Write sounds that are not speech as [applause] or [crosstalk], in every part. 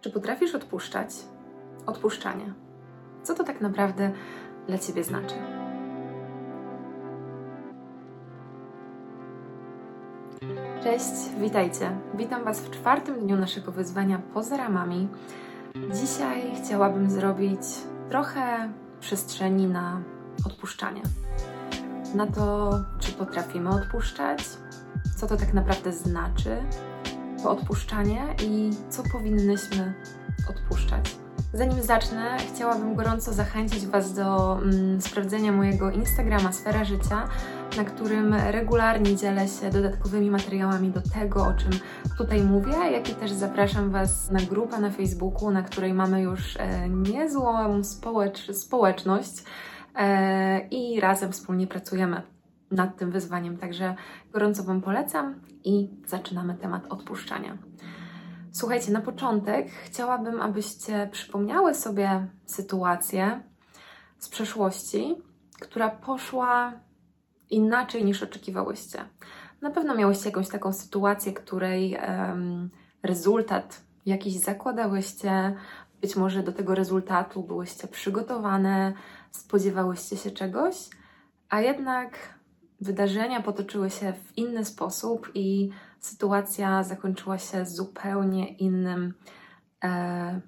Czy potrafisz odpuszczać? Odpuszczanie. Co to tak naprawdę dla Ciebie znaczy? Cześć, witajcie. Witam Was w czwartym dniu naszego wyzwania poza ramami. Dzisiaj chciałabym zrobić trochę przestrzeni na odpuszczanie. Na to, czy potrafimy odpuszczać, co to tak naprawdę znaczy, to odpuszczanie i co powinnyśmy odpuszczać. Zanim zacznę, chciałabym gorąco zachęcić Was do mm, sprawdzenia mojego Instagrama Sfera Życia, na którym regularnie dzielę się dodatkowymi materiałami do tego, o czym tutaj mówię, jak i też zapraszam Was na grupę na Facebooku, na której mamy już e, niezłą społecz społeczność e, i razem wspólnie pracujemy nad tym wyzwaniem. Także gorąco Wam polecam i zaczynamy temat odpuszczania. Słuchajcie, na początek chciałabym, abyście przypomniały sobie sytuację z przeszłości, która poszła inaczej niż oczekiwałyście. Na pewno miałyście jakąś taką sytuację, której um, rezultat jakiś zakładałyście, być może do tego rezultatu byłyście przygotowane, spodziewałyście się czegoś, a jednak wydarzenia potoczyły się w inny sposób i sytuacja zakończyła się zupełnie innym e,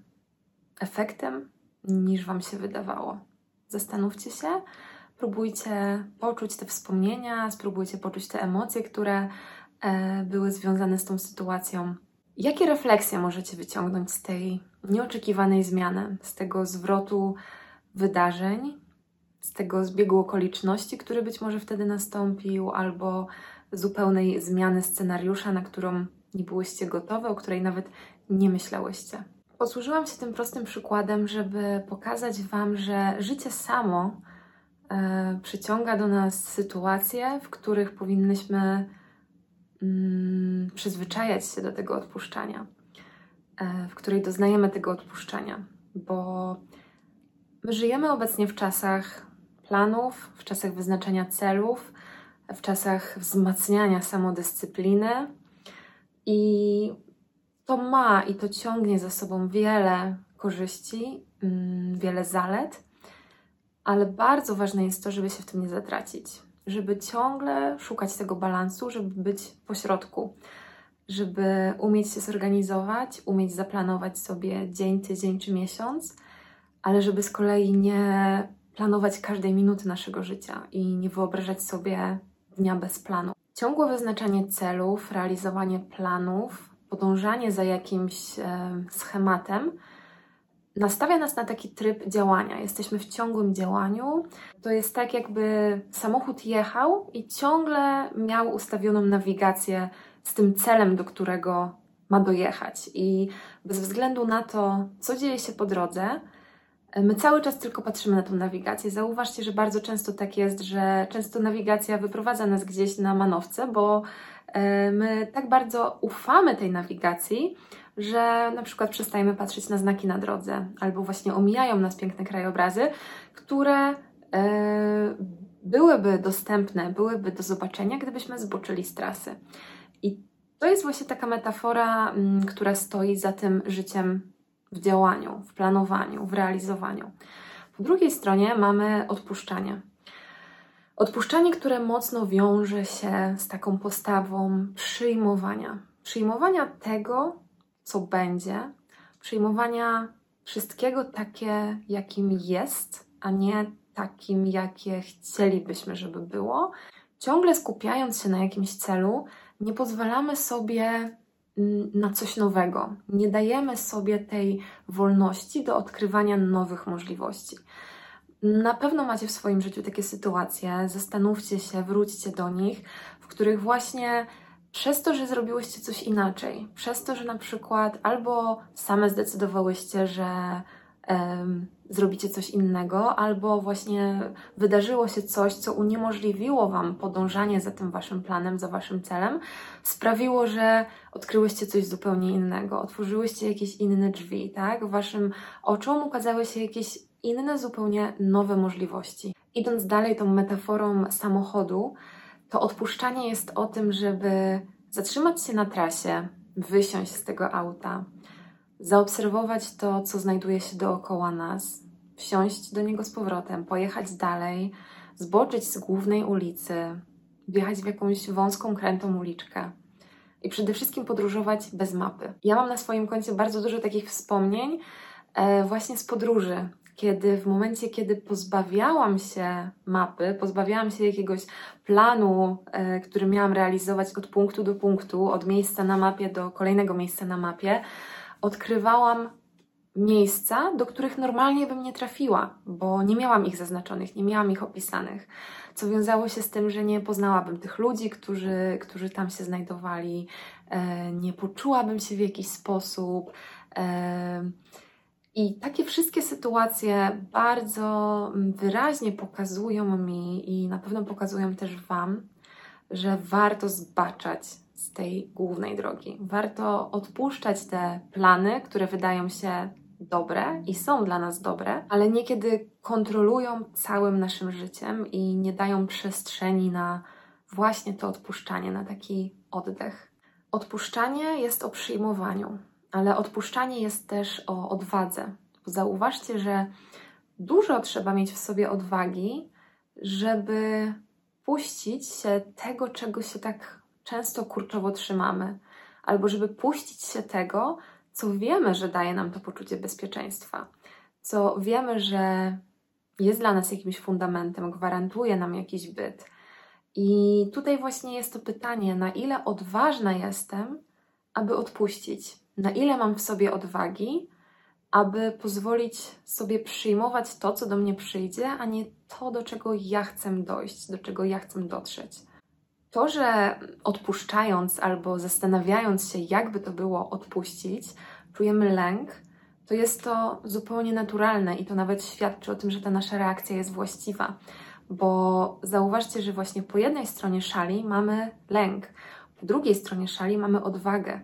efektem niż Wam się wydawało. Zastanówcie się, próbujcie poczuć te wspomnienia, spróbujcie poczuć te emocje, które e, były związane z tą sytuacją. Jakie refleksje możecie wyciągnąć z tej nieoczekiwanej zmiany, z tego zwrotu wydarzeń, z tego zbiegu okoliczności, który być może wtedy nastąpił, albo zupełnej zmiany scenariusza, na którą nie byłyście gotowe, o której nawet nie myślałyście. Posłużyłam się tym prostym przykładem, żeby pokazać Wam, że życie samo e, przyciąga do nas sytuacje, w których powinnyśmy mm, przyzwyczajać się do tego odpuszczania, e, w której doznajemy tego odpuszczania, bo my żyjemy obecnie w czasach planów, w czasach wyznaczania celów, w czasach wzmacniania samodyscypliny. I to ma i to ciągnie za sobą wiele korzyści, mm, wiele zalet, ale bardzo ważne jest to, żeby się w tym nie zatracić, żeby ciągle szukać tego balansu, żeby być pośrodku, żeby umieć się zorganizować, umieć zaplanować sobie dzień, tydzień czy miesiąc, ale żeby z kolei nie planować każdej minuty naszego życia i nie wyobrażać sobie dnia bez planu. Ciągłe wyznaczanie celów, realizowanie planów, podążanie za jakimś e, schematem nastawia nas na taki tryb działania. Jesteśmy w ciągłym działaniu. To jest tak, jakby samochód jechał i ciągle miał ustawioną nawigację z tym celem, do którego ma dojechać. I bez względu na to, co dzieje się po drodze, My cały czas tylko patrzymy na tą nawigację. Zauważcie, że bardzo często tak jest, że często nawigacja wyprowadza nas gdzieś na manowce, bo e, my tak bardzo ufamy tej nawigacji, że na przykład przestajemy patrzeć na znaki na drodze, albo właśnie omijają nas piękne krajobrazy, które e, byłyby dostępne, byłyby do zobaczenia, gdybyśmy zboczyli z trasy. I to jest właśnie taka metafora, mm, która stoi za tym życiem w działaniu, w planowaniu, w realizowaniu. Po drugiej stronie mamy odpuszczanie. Odpuszczanie, które mocno wiąże się z taką postawą przyjmowania. Przyjmowania tego, co będzie, przyjmowania wszystkiego takie, jakim jest, a nie takim, jakie chcielibyśmy, żeby było. Ciągle skupiając się na jakimś celu, nie pozwalamy sobie na coś nowego. Nie dajemy sobie tej wolności do odkrywania nowych możliwości. Na pewno macie w swoim życiu takie sytuacje, zastanówcie się, wróćcie do nich, w których właśnie przez to, że zrobiłyście coś inaczej, przez to, że na przykład albo same zdecydowałyście, że zrobicie coś innego, albo właśnie wydarzyło się coś, co uniemożliwiło Wam podążanie za tym Waszym planem, za Waszym celem, sprawiło, że odkryłyście coś zupełnie innego, otworzyłyście jakieś inne drzwi, tak? Waszym oczom ukazały się jakieś inne, zupełnie nowe możliwości. Idąc dalej tą metaforą samochodu, to odpuszczanie jest o tym, żeby zatrzymać się na trasie, wysiąść z tego auta, zaobserwować to, co znajduje się dookoła nas, wsiąść do niego z powrotem, pojechać dalej, zboczyć z głównej ulicy, wjechać w jakąś wąską, krętą uliczkę i przede wszystkim podróżować bez mapy. Ja mam na swoim koncie bardzo dużo takich wspomnień e, właśnie z podróży, kiedy w momencie, kiedy pozbawiałam się mapy, pozbawiałam się jakiegoś planu, e, który miałam realizować od punktu do punktu, od miejsca na mapie do kolejnego miejsca na mapie, odkrywałam miejsca, do których normalnie bym nie trafiła, bo nie miałam ich zaznaczonych, nie miałam ich opisanych. Co wiązało się z tym, że nie poznałabym tych ludzi, którzy, którzy tam się znajdowali, e, nie poczułabym się w jakiś sposób. E, I takie wszystkie sytuacje bardzo wyraźnie pokazują mi i na pewno pokazują też Wam, że warto zbaczać z tej głównej drogi. Warto odpuszczać te plany, które wydają się dobre i są dla nas dobre, ale niekiedy kontrolują całym naszym życiem i nie dają przestrzeni na właśnie to odpuszczanie, na taki oddech. Odpuszczanie jest o przyjmowaniu, ale odpuszczanie jest też o odwadze. Zauważcie, że dużo trzeba mieć w sobie odwagi, żeby puścić się tego, czego się tak często kurczowo trzymamy, albo żeby puścić się tego, co wiemy, że daje nam to poczucie bezpieczeństwa, co wiemy, że jest dla nas jakimś fundamentem, gwarantuje nam jakiś byt. I tutaj właśnie jest to pytanie, na ile odważna jestem, aby odpuścić, na ile mam w sobie odwagi, aby pozwolić sobie przyjmować to, co do mnie przyjdzie, a nie to, do czego ja chcę dojść, do czego ja chcę dotrzeć. To, że odpuszczając albo zastanawiając się, jakby to było odpuścić, czujemy lęk, to jest to zupełnie naturalne i to nawet świadczy o tym, że ta nasza reakcja jest właściwa. Bo zauważcie, że właśnie po jednej stronie szali mamy lęk, po drugiej stronie szali mamy odwagę.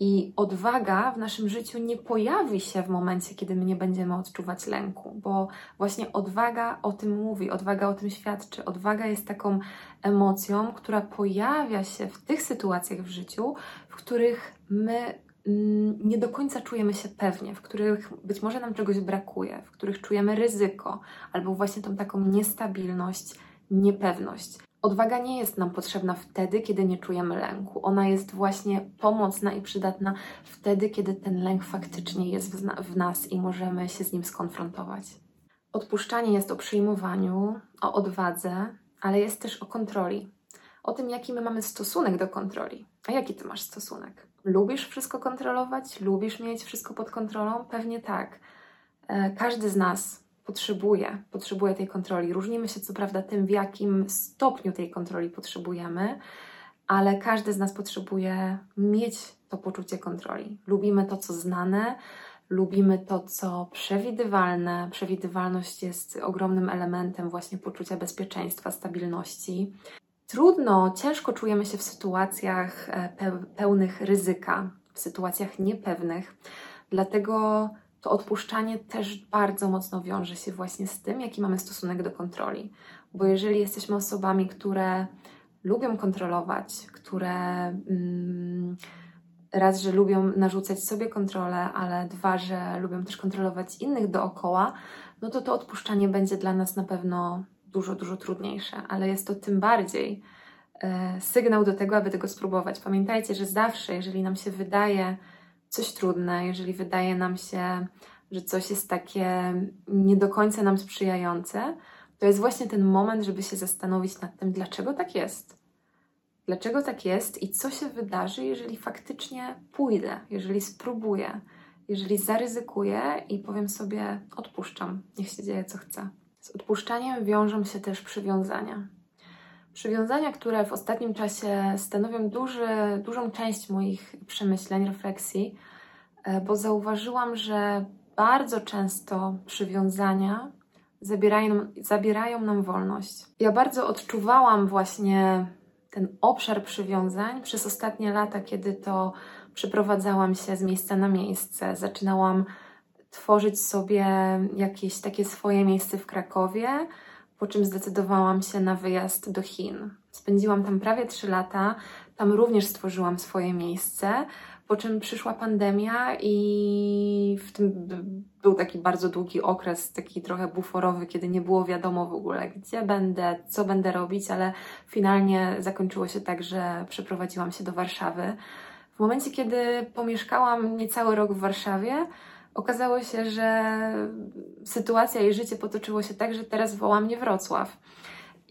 I odwaga w naszym życiu nie pojawi się w momencie, kiedy my nie będziemy odczuwać lęku, bo właśnie odwaga o tym mówi, odwaga o tym świadczy. Odwaga jest taką emocją, która pojawia się w tych sytuacjach w życiu, w których my mm, nie do końca czujemy się pewnie, w których być może nam czegoś brakuje, w których czujemy ryzyko albo właśnie tą taką niestabilność, niepewność. Odwaga nie jest nam potrzebna wtedy, kiedy nie czujemy lęku. Ona jest właśnie pomocna i przydatna wtedy, kiedy ten lęk faktycznie jest w, nas i możemy się z nim skonfrontować. Odpuszczanie jest o przyjmowaniu, o odwadze, ale jest też o kontroli. O tym, jaki my mamy stosunek do kontroli. A jaki ty masz stosunek? Lubisz wszystko kontrolować? Lubisz mieć wszystko pod kontrolą? Pewnie tak. E, każdy z nas potrzebuje, potrzebuje tej kontroli. Różnimy się co prawda tym, w jakim stopniu tej kontroli potrzebujemy, ale każdy z nas potrzebuje mieć to poczucie kontroli. Lubimy to, co znane, lubimy to, co przewidywalne. Przewidywalność jest ogromnym elementem właśnie poczucia bezpieczeństwa, stabilności. Trudno, ciężko czujemy się w sytuacjach e, pełnych ryzyka, w sytuacjach niepewnych, dlatego to odpuszczanie też bardzo mocno wiąże się właśnie z tym, jaki mamy stosunek do kontroli. Bo jeżeli jesteśmy osobami, które lubią kontrolować, które mm, raz, że lubią narzucać sobie kontrolę, ale dwa, że lubią też kontrolować innych dookoła, no to to odpuszczanie będzie dla nas na pewno dużo, dużo trudniejsze, ale jest to tym bardziej e, sygnał do tego, aby tego spróbować. Pamiętajcie, że zawsze, jeżeli nam się wydaje, coś trudne, jeżeli wydaje nam się, że coś jest takie nie do końca nam sprzyjające, to jest właśnie ten moment, żeby się zastanowić nad tym, dlaczego tak jest. Dlaczego tak jest i co się wydarzy, jeżeli faktycznie pójdę, jeżeli spróbuję, jeżeli zaryzykuję i powiem sobie, odpuszczam, niech się dzieje co chce. Z odpuszczaniem wiążą się też przywiązania. Przywiązania, które w ostatnim czasie stanowią duży, dużą część moich przemyśleń, refleksji, e, bo zauważyłam, że bardzo często przywiązania zabierają, zabierają nam wolność. Ja bardzo odczuwałam właśnie ten obszar przywiązań przez ostatnie lata, kiedy to przeprowadzałam się z miejsca na miejsce, zaczynałam tworzyć sobie jakieś takie swoje miejsce w Krakowie, po czym zdecydowałam się na wyjazd do Chin. Spędziłam tam prawie 3 lata, tam również stworzyłam swoje miejsce, po czym przyszła pandemia i w tym był taki bardzo długi okres, taki trochę buforowy, kiedy nie było wiadomo w ogóle, gdzie będę, co będę robić, ale finalnie zakończyło się tak, że przeprowadziłam się do Warszawy. W momencie, kiedy pomieszkałam niecały rok w Warszawie, okazało się, że sytuacja i życie potoczyło się tak, że teraz woła mnie Wrocław.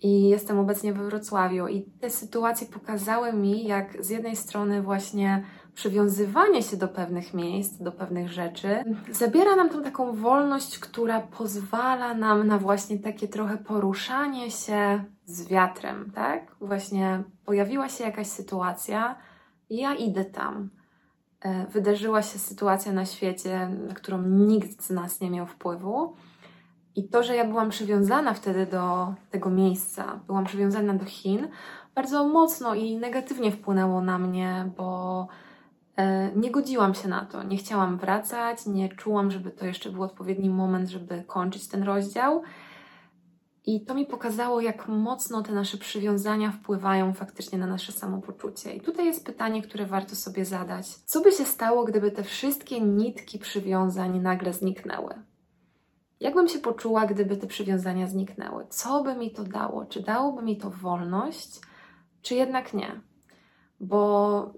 I jestem obecnie we Wrocławiu, i te sytuacje pokazały mi, jak z jednej strony właśnie przywiązywanie się do pewnych miejsc, do pewnych rzeczy, zabiera nam tą taką wolność, która pozwala nam na właśnie takie trochę poruszanie się z wiatrem, tak? Właśnie pojawiła się jakaś sytuacja, ja idę tam. E, wydarzyła się sytuacja na świecie, na którą nikt z nas nie miał wpływu. I to, że ja byłam przywiązana wtedy do tego miejsca, byłam przywiązana do Chin, bardzo mocno i negatywnie wpłynęło na mnie, bo e, nie godziłam się na to. Nie chciałam wracać, nie czułam, żeby to jeszcze był odpowiedni moment, żeby kończyć ten rozdział. I to mi pokazało, jak mocno te nasze przywiązania wpływają faktycznie na nasze samopoczucie. I tutaj jest pytanie, które warto sobie zadać. Co by się stało, gdyby te wszystkie nitki przywiązań nagle zniknęły? Jak bym się poczuła, gdyby te przywiązania zniknęły? Co by mi to dało? Czy dałoby mi to wolność, czy jednak nie? Bo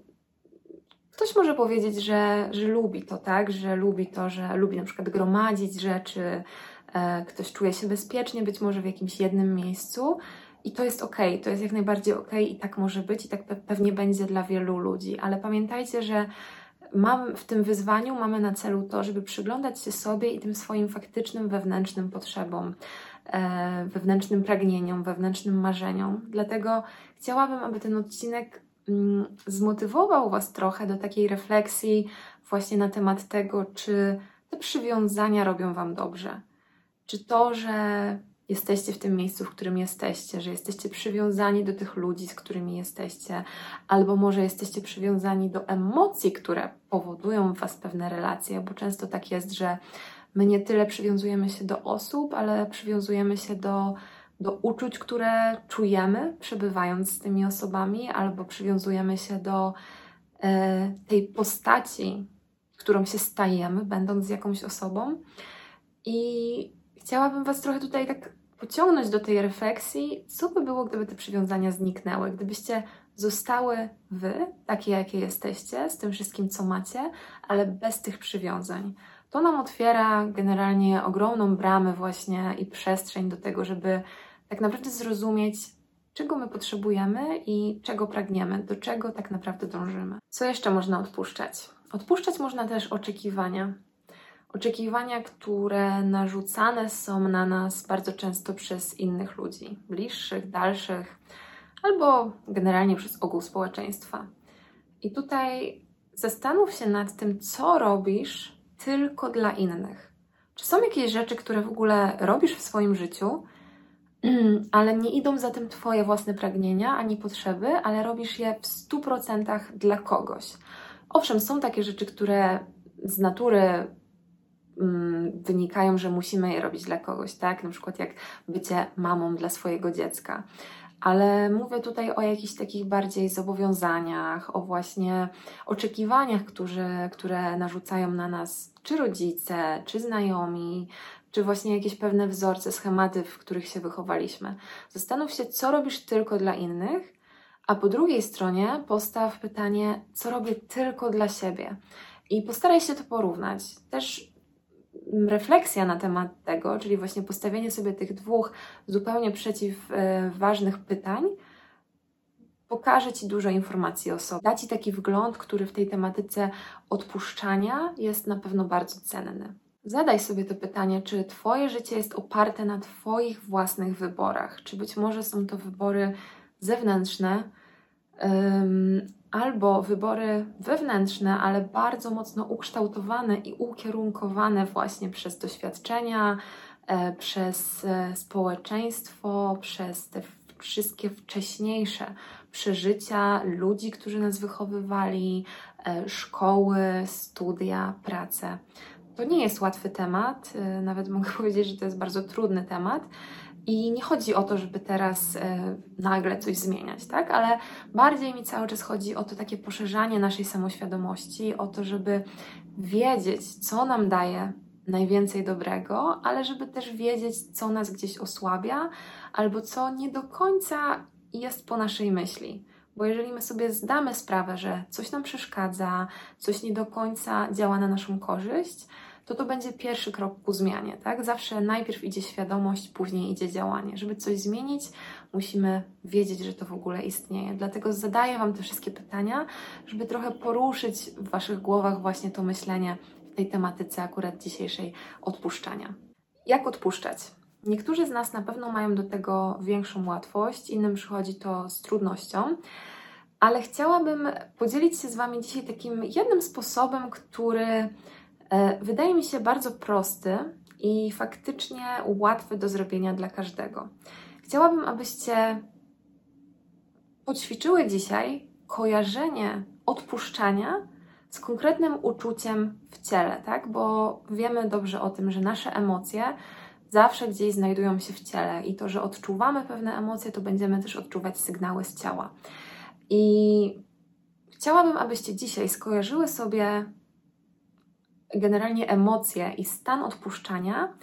ktoś może powiedzieć, że, że lubi to, tak? Że lubi to, że lubi na przykład gromadzić rzeczy, ktoś czuje się bezpiecznie, być może w jakimś jednym miejscu. I to jest ok, to jest jak najbardziej ok i tak może być, i tak pewnie będzie dla wielu ludzi. Ale pamiętajcie, że mam w tym wyzwaniu mamy na celu to, żeby przyglądać się sobie i tym swoim faktycznym wewnętrznym potrzebom, e, wewnętrznym pragnieniom, wewnętrznym marzeniom. Dlatego chciałabym, aby ten odcinek mm, zmotywował Was trochę do takiej refleksji właśnie na temat tego, czy te przywiązania robią Wam dobrze. Czy to, że jesteście w tym miejscu, w którym jesteście, że jesteście przywiązani do tych ludzi, z którymi jesteście, albo może jesteście przywiązani do emocji, które powodują w Was pewne relacje, bo często tak jest, że my nie tyle przywiązujemy się do osób, ale przywiązujemy się do, do uczuć, które czujemy, przebywając z tymi osobami, albo przywiązujemy się do e, tej postaci, którą się stajemy, będąc z jakąś osobą. I chciałabym Was trochę tutaj tak pociągnąć do tej refleksji, co by było, gdyby te przywiązania zniknęły, gdybyście zostały wy, takie jakie jesteście, z tym wszystkim, co macie, ale bez tych przywiązań. To nam otwiera generalnie ogromną bramę właśnie i przestrzeń do tego, żeby tak naprawdę zrozumieć, czego my potrzebujemy i czego pragniemy, do czego tak naprawdę dążymy. Co jeszcze można odpuszczać? Odpuszczać można też oczekiwania. Oczekiwania, które narzucane są na nas bardzo często przez innych ludzi, bliższych, dalszych, albo generalnie przez ogół społeczeństwa. I tutaj zastanów się nad tym, co robisz tylko dla innych. Czy są jakieś rzeczy, które w ogóle robisz w swoim życiu, [clears throat] ale nie idą za tym Twoje własne pragnienia ani potrzeby, ale robisz je w 100% dla kogoś. Owszem, są takie rzeczy, które z natury Mm, wynikają, że musimy je robić dla kogoś, tak? Na przykład jak bycie mamą dla swojego dziecka. Ale mówię tutaj o jakichś takich bardziej zobowiązaniach, o właśnie oczekiwaniach, które, które narzucają na nas czy rodzice, czy znajomi, czy właśnie jakieś pewne wzorce, schematy, w których się wychowaliśmy. Zastanów się, co robisz tylko dla innych, a po drugiej stronie postaw pytanie, co robię tylko dla siebie. I postaraj się to porównać. Też refleksja na temat tego, czyli właśnie postawienie sobie tych dwóch zupełnie przeciwważnych pytań, pokaże Ci dużo informacji o sobie. Da Ci taki wgląd, który w tej tematyce odpuszczania jest na pewno bardzo cenny. Zadaj sobie to pytanie, czy Twoje życie jest oparte na Twoich własnych wyborach, czy być może są to wybory zewnętrzne, albo wybory wewnętrzne, ale bardzo mocno ukształtowane i ukierunkowane właśnie przez doświadczenia, e, przez e, społeczeństwo, przez te wszystkie wcześniejsze przeżycia ludzi, którzy nas wychowywali, e, szkoły, studia, pracę. to nie jest łatwy temat, nawet mogę [laughs] powiedzieć, że to jest bardzo trudny temat. I nie chodzi o to, żeby teraz y, nagle coś zmieniać, tak? Ale bardziej mi cały czas chodzi o to takie poszerzanie naszej samoświadomości, o to, żeby wiedzieć, co nam daje najwięcej dobrego, ale żeby też wiedzieć, co nas gdzieś osłabia, albo co nie do końca jest po naszej myśli. Bo jeżeli my sobie zdamy sprawę, że coś nam przeszkadza, coś nie do końca działa na naszą korzyść, to to będzie pierwszy krok ku zmianie, tak? Zawsze najpierw idzie świadomość, później idzie działanie. Żeby coś zmienić, musimy wiedzieć, że to w ogóle istnieje. Dlatego zadaję Wam te wszystkie pytania, żeby trochę poruszyć w Waszych głowach właśnie to myślenie w tej tematyce akurat dzisiejszej odpuszczania. Jak odpuszczać? Niektórzy z nas na pewno mają do tego większą łatwość, innym przychodzi to z trudnością, ale chciałabym podzielić się z Wami dzisiaj takim jednym sposobem, który wydaje mi się bardzo prosty i faktycznie łatwy do zrobienia dla każdego. Chciałabym, abyście poćwiczyły dzisiaj kojarzenie odpuszczania z konkretnym uczuciem w ciele, tak? Bo wiemy dobrze o tym, że nasze emocje zawsze gdzieś znajdują się w ciele i to, że odczuwamy pewne emocje, to będziemy też odczuwać sygnały z ciała. I chciałabym, abyście dzisiaj skojarzyły sobie generalnie emocje i stan odpuszczania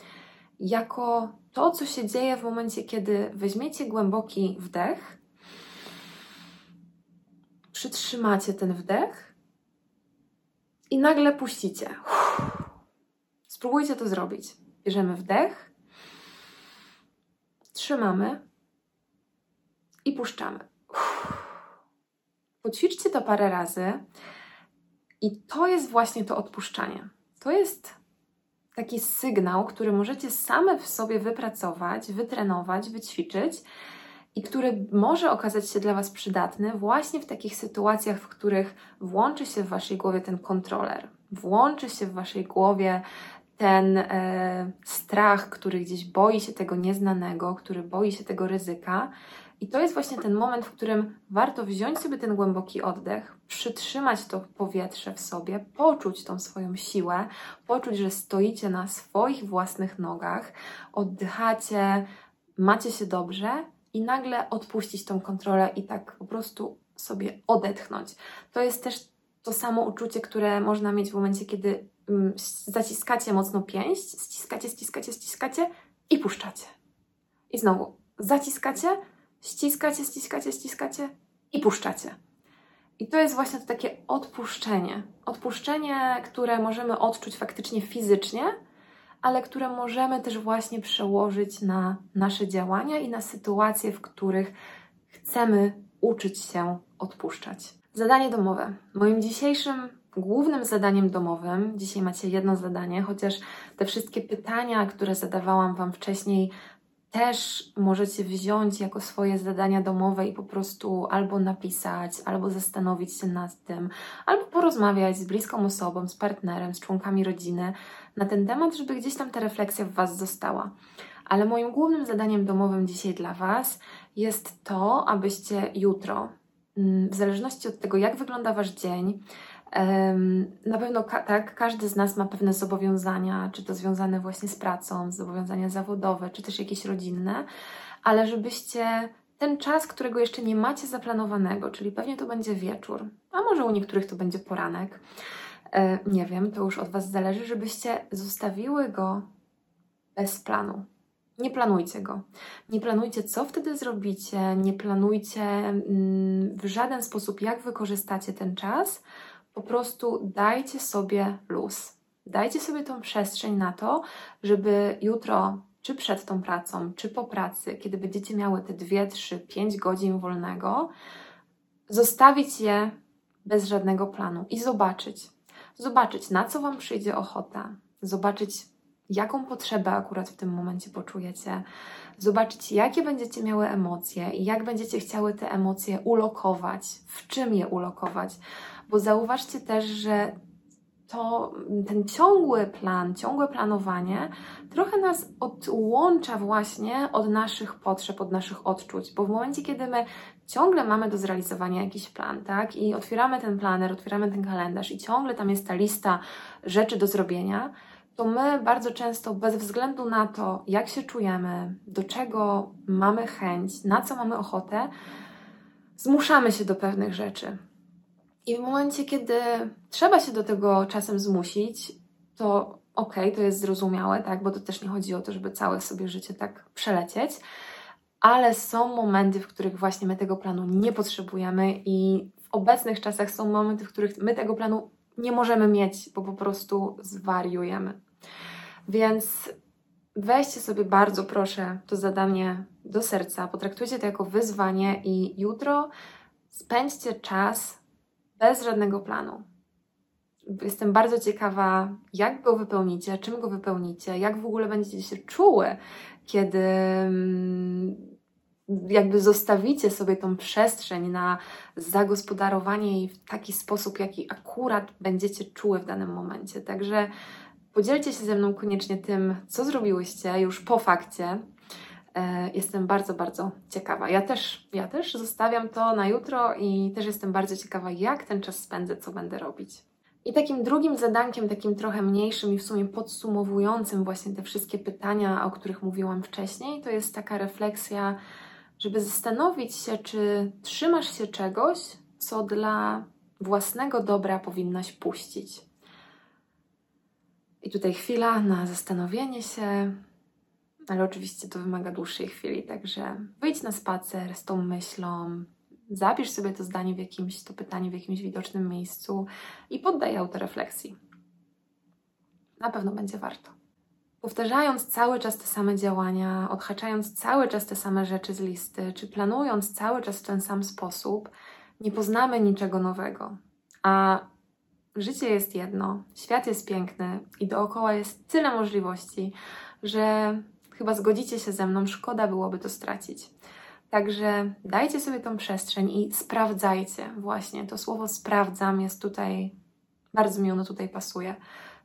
jako to, co się dzieje w momencie, kiedy weźmiecie głęboki wdech, przytrzymacie ten wdech i nagle puścicie. Spróbujcie to zrobić. Bierzemy wdech, trzymamy i puszczamy. Poćwiczcie to parę razy i to jest właśnie to odpuszczanie. To jest taki sygnał, który możecie same w sobie wypracować, wytrenować, wyćwiczyć i który może okazać się dla Was przydatny właśnie w takich sytuacjach, w których włączy się w Waszej głowie ten kontroler, włączy się w Waszej głowie ten e, strach, który gdzieś boi się tego nieznanego, który boi się tego ryzyka. I to jest właśnie ten moment, w którym warto wziąć sobie ten głęboki oddech, przytrzymać to powietrze w sobie, poczuć tą swoją siłę, poczuć, że stoicie na swoich własnych nogach, oddychacie, macie się dobrze i nagle odpuścić tą kontrolę i tak po prostu sobie odetchnąć. To jest też to samo uczucie, które można mieć w momencie, kiedy Mm, zaciskacie mocno pięść, ściskacie, ściskacie, ściskacie i puszczacie. I znowu zaciskacie, ściskacie, ściskacie, ściskacie i puszczacie. I to jest właśnie to takie odpuszczenie. Odpuszczenie, które możemy odczuć faktycznie fizycznie, ale które możemy też właśnie przełożyć na nasze działania i na sytuacje, w których chcemy uczyć się odpuszczać. Zadanie domowe. Moim dzisiejszym głównym zadaniem domowym, dzisiaj macie jedno zadanie, chociaż te wszystkie pytania, które zadawałam Wam wcześniej, też możecie wziąć jako swoje zadania domowe i po prostu albo napisać, albo zastanowić się nad tym, albo porozmawiać z bliską osobą, z partnerem, z członkami rodziny na ten temat, żeby gdzieś tam ta refleksja w Was została. Ale moim głównym zadaniem domowym dzisiaj dla Was jest to, abyście jutro, mm, w zależności od tego, jak wygląda Wasz dzień, na pewno tak, każdy z nas ma pewne zobowiązania, czy to związane właśnie z pracą, zobowiązania zawodowe, czy też jakieś rodzinne, ale żebyście ten czas, którego jeszcze nie macie zaplanowanego, czyli pewnie to będzie wieczór, a może u niektórych to będzie poranek, e, nie wiem, to już od Was zależy, żebyście zostawiły go bez planu. Nie planujcie go. Nie planujcie, co wtedy zrobicie, nie planujcie mm, w żaden sposób, jak wykorzystacie ten czas, po prostu dajcie sobie luz. Dajcie sobie tą przestrzeń na to, żeby jutro, czy przed tą pracą, czy po pracy, kiedy będziecie miały te 2, 3, 5 godzin wolnego, zostawić je bez żadnego planu i zobaczyć. Zobaczyć, na co Wam przyjdzie ochota, zobaczyć, jaką potrzebę akurat w tym momencie poczujecie, zobaczyć, jakie będziecie miały emocje i jak będziecie chciały te emocje ulokować, w czym je ulokować. Bo zauważcie też, że to ten ciągły plan, ciągłe planowanie trochę nas odłącza właśnie od naszych potrzeb, od naszych odczuć, bo w momencie, kiedy my ciągle mamy do zrealizowania jakiś plan, tak, i otwieramy ten planer, otwieramy ten kalendarz i ciągle tam jest ta lista rzeczy do zrobienia, to my bardzo często, bez względu na to, jak się czujemy, do czego mamy chęć, na co mamy ochotę, zmuszamy się do pewnych rzeczy. I w momencie, kiedy trzeba się do tego czasem zmusić, to okej, okay, to jest zrozumiałe, tak, bo to też nie chodzi o to, żeby całe sobie życie tak przelecieć, ale są momenty, w których właśnie my tego planu nie potrzebujemy i w obecnych czasach są momenty, w których my tego planu nie możemy mieć, bo po prostu zwariujemy. Więc weźcie sobie bardzo proszę to zadanie do serca, potraktujcie to jako wyzwanie i jutro spędźcie czas bez żadnego planu. Jestem bardzo ciekawa, jak go wypełnicie, czym go wypełnicie, jak w ogóle będziecie się czuły, kiedy mm, jakby zostawicie sobie tą przestrzeń na zagospodarowanie jej w taki sposób, jaki akurat będziecie czuły w danym momencie. Także podzielcie się ze mną koniecznie tym, co zrobiłyście już po fakcie. E, jestem bardzo, bardzo ciekawa. Ja też, ja też zostawiam to na jutro i też jestem bardzo ciekawa, jak ten czas spędzę, co będę robić. I takim drugim zadankiem, takim trochę mniejszym i w sumie podsumowującym właśnie te wszystkie pytania, o których mówiłam wcześniej, to jest taka refleksja, żeby zastanowić się, czy trzymasz się czegoś, co dla własnego dobra powinnaś puścić. I tutaj chwila na zastanowienie się, ale oczywiście to wymaga dłuższej chwili, także wyjdź na spacer z tą myślą, zapisz sobie to zdanie w jakimś, to pytanie w jakimś widocznym miejscu i poddaj autorefleksji. Na pewno będzie warto. Powtarzając cały czas te same działania, odhaczając cały czas te same rzeczy z listy, czy planując cały czas w ten sam sposób, nie poznamy niczego nowego. A życie jest jedno, świat jest piękny i dookoła jest tyle możliwości, że chyba zgodzicie się ze mną, szkoda byłoby to stracić. Także dajcie sobie tą przestrzeń i sprawdzajcie. Właśnie to słowo sprawdzam jest tutaj, bardzo mi ono tutaj pasuje.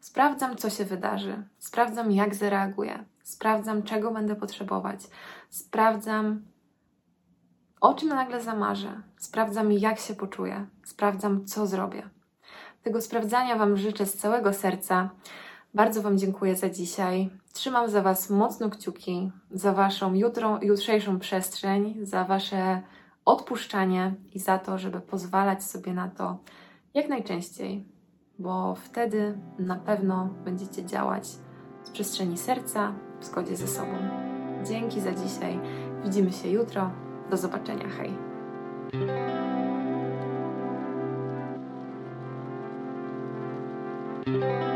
Sprawdzam, co się wydarzy, sprawdzam, jak zareaguję, sprawdzam, czego będę potrzebować, sprawdzam, o czym nagle zamarzę, sprawdzam, jak się poczuję, sprawdzam, co zrobię. Tego sprawdzania Wam życzę z całego serca. Bardzo Wam dziękuję za dzisiaj. Trzymam za Was mocno kciuki, za Waszą jutro, jutrzejszą przestrzeń, za Wasze odpuszczanie i za to, żeby pozwalać sobie na to jak najczęściej, bo wtedy na pewno będziecie działać z przestrzeni serca, w zgodzie ze sobą. Dzięki za dzisiaj. Widzimy się jutro. Do zobaczenia. Hej. Thank you.